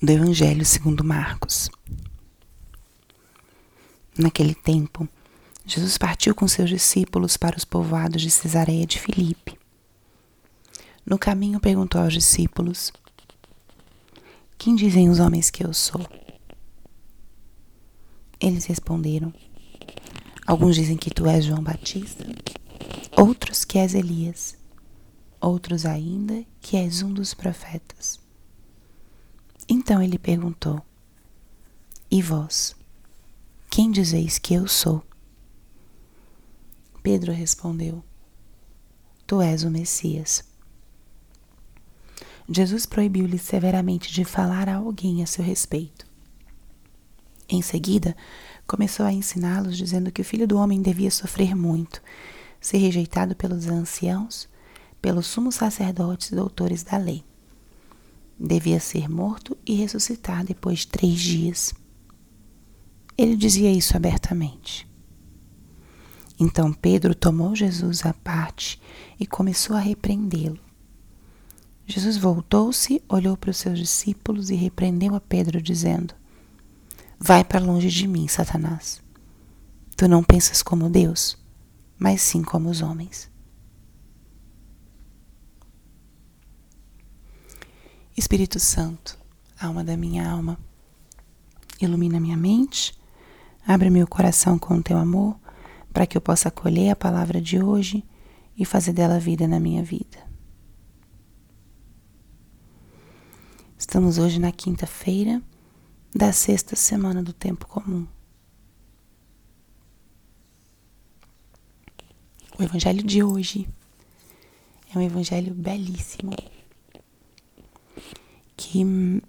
do Evangelho segundo Marcos. Naquele tempo, Jesus partiu com seus discípulos para os povoados de Cesareia de Filipe. No caminho perguntou aos discípulos: Quem dizem os homens que eu sou? Eles responderam: Alguns dizem que tu és João Batista, outros que és Elias, outros ainda que és um dos profetas. Então ele perguntou: E vós? Quem dizeis que eu sou? Pedro respondeu: Tu és o Messias. Jesus proibiu-lhe severamente de falar a alguém a seu respeito. Em seguida, começou a ensiná-los, dizendo que o filho do homem devia sofrer muito, ser rejeitado pelos anciãos, pelos sumos sacerdotes e doutores da lei devia ser morto e ressuscitar depois de três dias. Ele dizia isso abertamente. Então Pedro tomou Jesus à parte e começou a repreendê-lo. Jesus voltou-se, olhou para os seus discípulos e repreendeu a Pedro, dizendo: Vai para longe de mim, Satanás. Tu não pensas como Deus, mas sim como os homens. Espírito Santo, alma da minha alma, ilumina minha mente, abre meu coração com o teu amor, para que eu possa acolher a palavra de hoje e fazer dela vida na minha vida. Estamos hoje na quinta-feira da sexta semana do tempo comum. O evangelho de hoje é um evangelho belíssimo que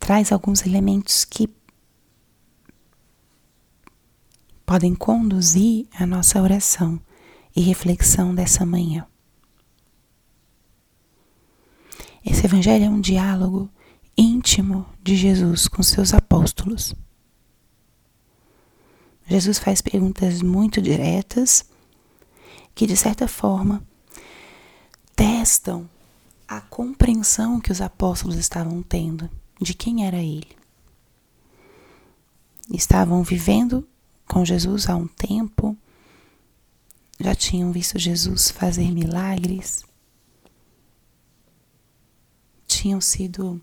traz alguns elementos que podem conduzir a nossa oração e reflexão dessa manhã. Esse evangelho é um diálogo íntimo de Jesus com seus apóstolos. Jesus faz perguntas muito diretas que, de certa forma, testam a compreensão que os apóstolos estavam tendo de quem era ele. Estavam vivendo com Jesus há um tempo, já tinham visto Jesus fazer milagres, tinham sido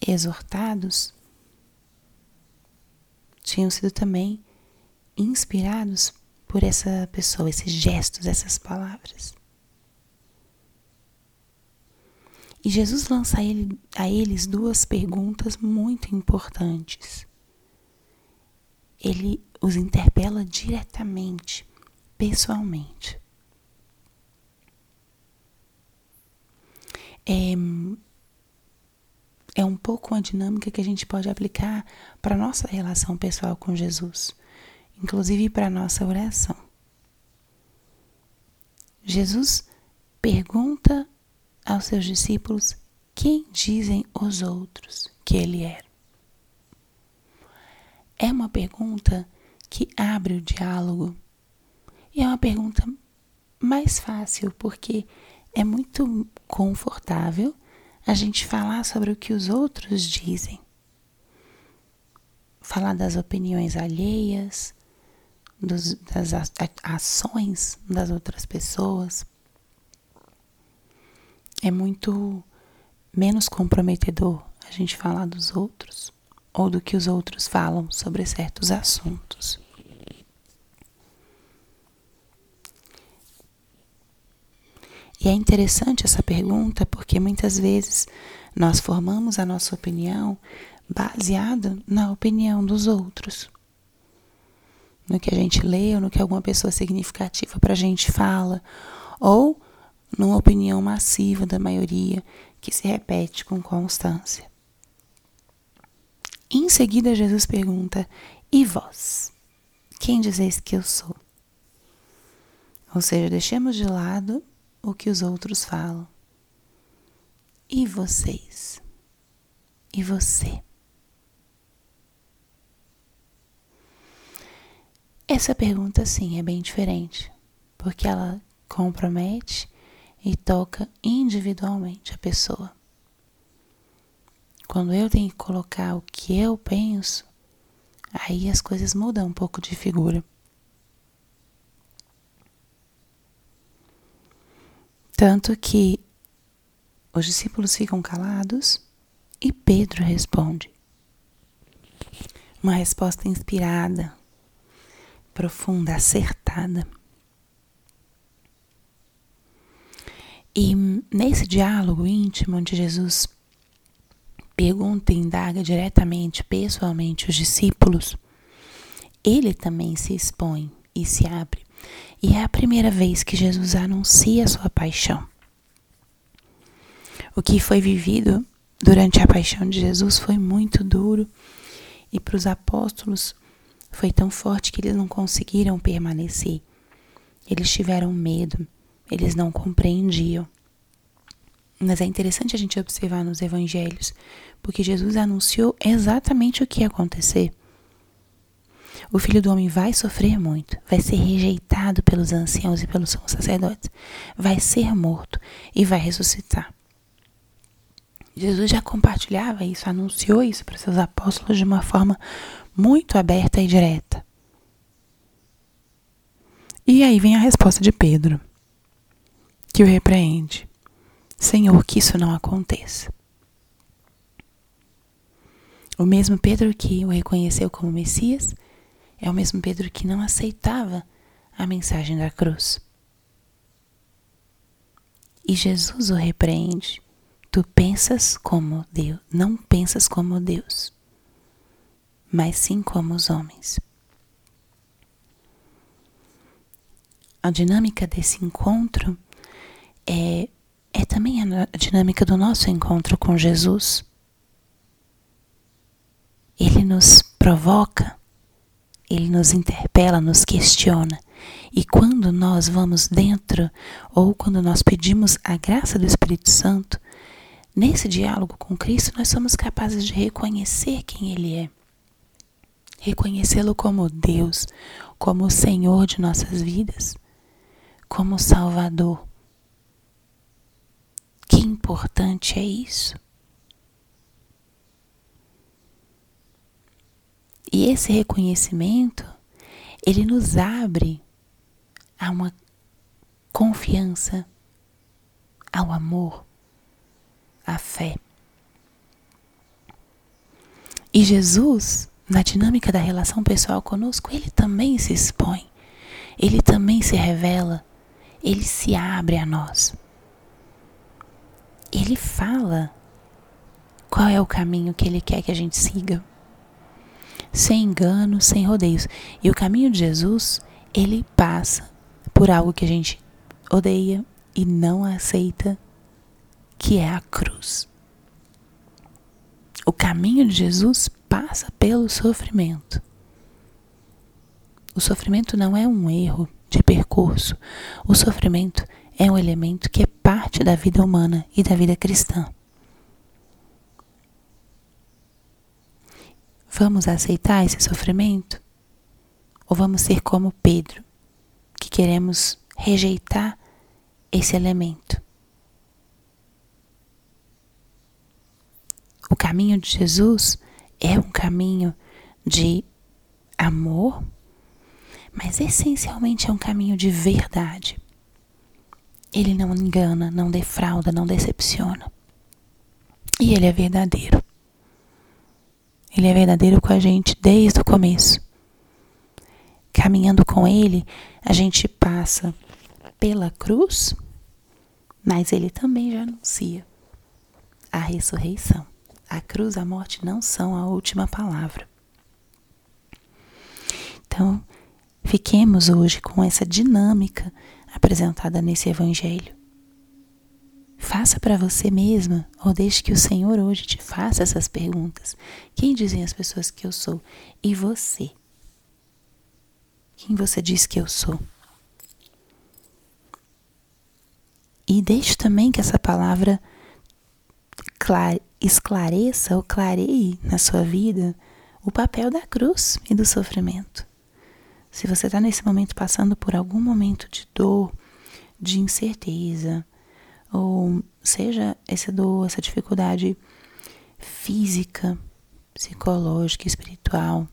exortados, tinham sido também inspirados por essa pessoa, esses gestos, essas palavras. E Jesus lança a, ele, a eles duas perguntas muito importantes. Ele os interpela diretamente, pessoalmente. É, é um pouco uma dinâmica que a gente pode aplicar para a nossa relação pessoal com Jesus, inclusive para a nossa oração. Jesus pergunta aos seus discípulos quem dizem os outros que ele era. É uma pergunta que abre o diálogo e é uma pergunta mais fácil porque é muito confortável a gente falar sobre o que os outros dizem. Falar das opiniões alheias, dos, das ações das outras pessoas é muito menos comprometedor a gente falar dos outros ou do que os outros falam sobre certos assuntos. E é interessante essa pergunta porque muitas vezes nós formamos a nossa opinião baseada na opinião dos outros. No que a gente lê ou no que alguma pessoa significativa para a gente fala, ou numa opinião massiva da maioria que se repete com constância. Em seguida, Jesus pergunta: E vós? Quem dizeis que eu sou? Ou seja, deixemos de lado o que os outros falam. E vocês? E você? Essa pergunta, sim, é bem diferente, porque ela compromete e toca individualmente a pessoa. quando eu tenho que colocar o que eu penso, aí as coisas mudam um pouco de figura. Tanto que os discípulos ficam calados e Pedro responde. Uma resposta inspirada, profunda, acertada. E nesse diálogo íntimo onde Jesus pergunta e indaga diretamente, pessoalmente, os discípulos, ele também se expõe e se abre. E é a primeira vez que Jesus anuncia a sua paixão. O que foi vivido durante a paixão de Jesus foi muito duro e para os apóstolos foi tão forte que eles não conseguiram permanecer. Eles tiveram medo, eles não compreendiam. Mas é interessante a gente observar nos evangelhos, porque Jesus anunciou exatamente o que ia acontecer. O filho do homem vai sofrer muito, vai ser rejeitado pelos anciãos e pelos sacerdotes, vai ser morto e vai ressuscitar. Jesus já compartilhava isso, anunciou isso para seus apóstolos de uma forma muito aberta e direta. E aí vem a resposta de Pedro, que o repreende: Senhor, que isso não aconteça. O mesmo Pedro que o reconheceu como Messias é o mesmo Pedro que não aceitava a mensagem da cruz. E Jesus o repreende Tu pensas como Deus, não pensas como Deus, mas sim como os homens. A dinâmica desse encontro é, é também a dinâmica do nosso encontro com Jesus. Ele nos provoca, ele nos interpela, nos questiona. E quando nós vamos dentro, ou quando nós pedimos a graça do Espírito Santo, Nesse diálogo com Cristo, nós somos capazes de reconhecer quem Ele é, reconhecê-lo como Deus, como o Senhor de nossas vidas, como Salvador. Importante é isso! E esse reconhecimento, ele nos abre a uma confiança, ao amor a fé. E Jesus, na dinâmica da relação pessoal conosco, ele também se expõe, ele também se revela, ele se abre a nós. Ele fala qual é o caminho que ele quer que a gente siga. Sem engano, sem rodeios. E o caminho de Jesus, ele passa por algo que a gente odeia e não aceita que é a cruz. O caminho de Jesus passa pelo sofrimento. O sofrimento não é um erro de percurso. O sofrimento é um elemento que é parte da vida humana e da vida cristã. Vamos aceitar esse sofrimento? Ou vamos ser como Pedro, que queremos rejeitar esse elemento? O caminho de Jesus é um caminho de amor, mas essencialmente é um caminho de verdade. Ele não engana, não defrauda, não decepciona. E ele é verdadeiro. Ele é verdadeiro com a gente desde o começo. Caminhando com ele, a gente passa pela cruz, mas ele também já anuncia a ressurreição a cruz, a morte não são a última palavra. Então, fiquemos hoje com essa dinâmica apresentada nesse evangelho. Faça para você mesma, ou deixe que o Senhor hoje te faça essas perguntas. Quem dizem as pessoas que eu sou? E você? Quem você diz que eu sou? E deixe também que essa palavra clare, esclareça ou clareie na sua vida o papel da cruz e do sofrimento. Se você está nesse momento passando por algum momento de dor, de incerteza, ou seja essa dor, essa dificuldade física, psicológica, espiritual,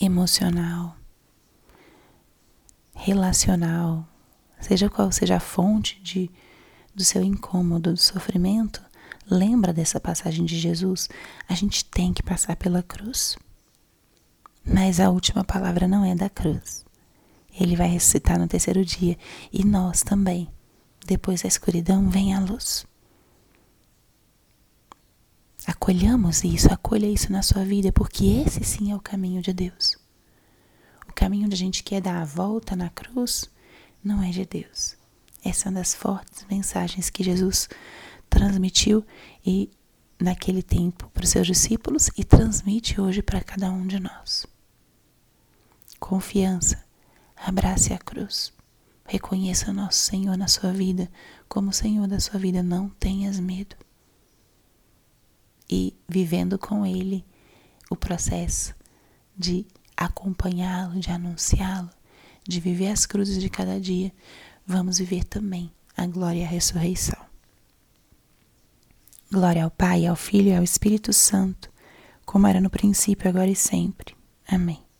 emocional, relacional, seja qual seja a fonte de, do seu incômodo, do sofrimento, lembra dessa passagem de Jesus? A gente tem que passar pela cruz. Mas a última palavra não é da cruz. Ele vai ressuscitar no terceiro dia e nós também. Depois da escuridão vem a luz. Acolhamos isso, acolha isso na sua vida, porque esse sim é o caminho de Deus. O caminho onde a gente quer dar a volta na cruz não é de Deus. Essa é uma das fortes mensagens que Jesus transmitiu e naquele tempo para os seus discípulos e transmite hoje para cada um de nós. Confiança, abrace a cruz. Reconheça nosso Senhor na sua vida como Senhor da sua vida. Não tenhas medo e vivendo com Ele o processo de acompanhá-lo, de anunciá-lo, de viver as cruzes de cada dia, vamos viver também a glória e a ressurreição. Glória ao Pai, ao Filho e ao Espírito Santo, como era no princípio, agora e sempre. Amém.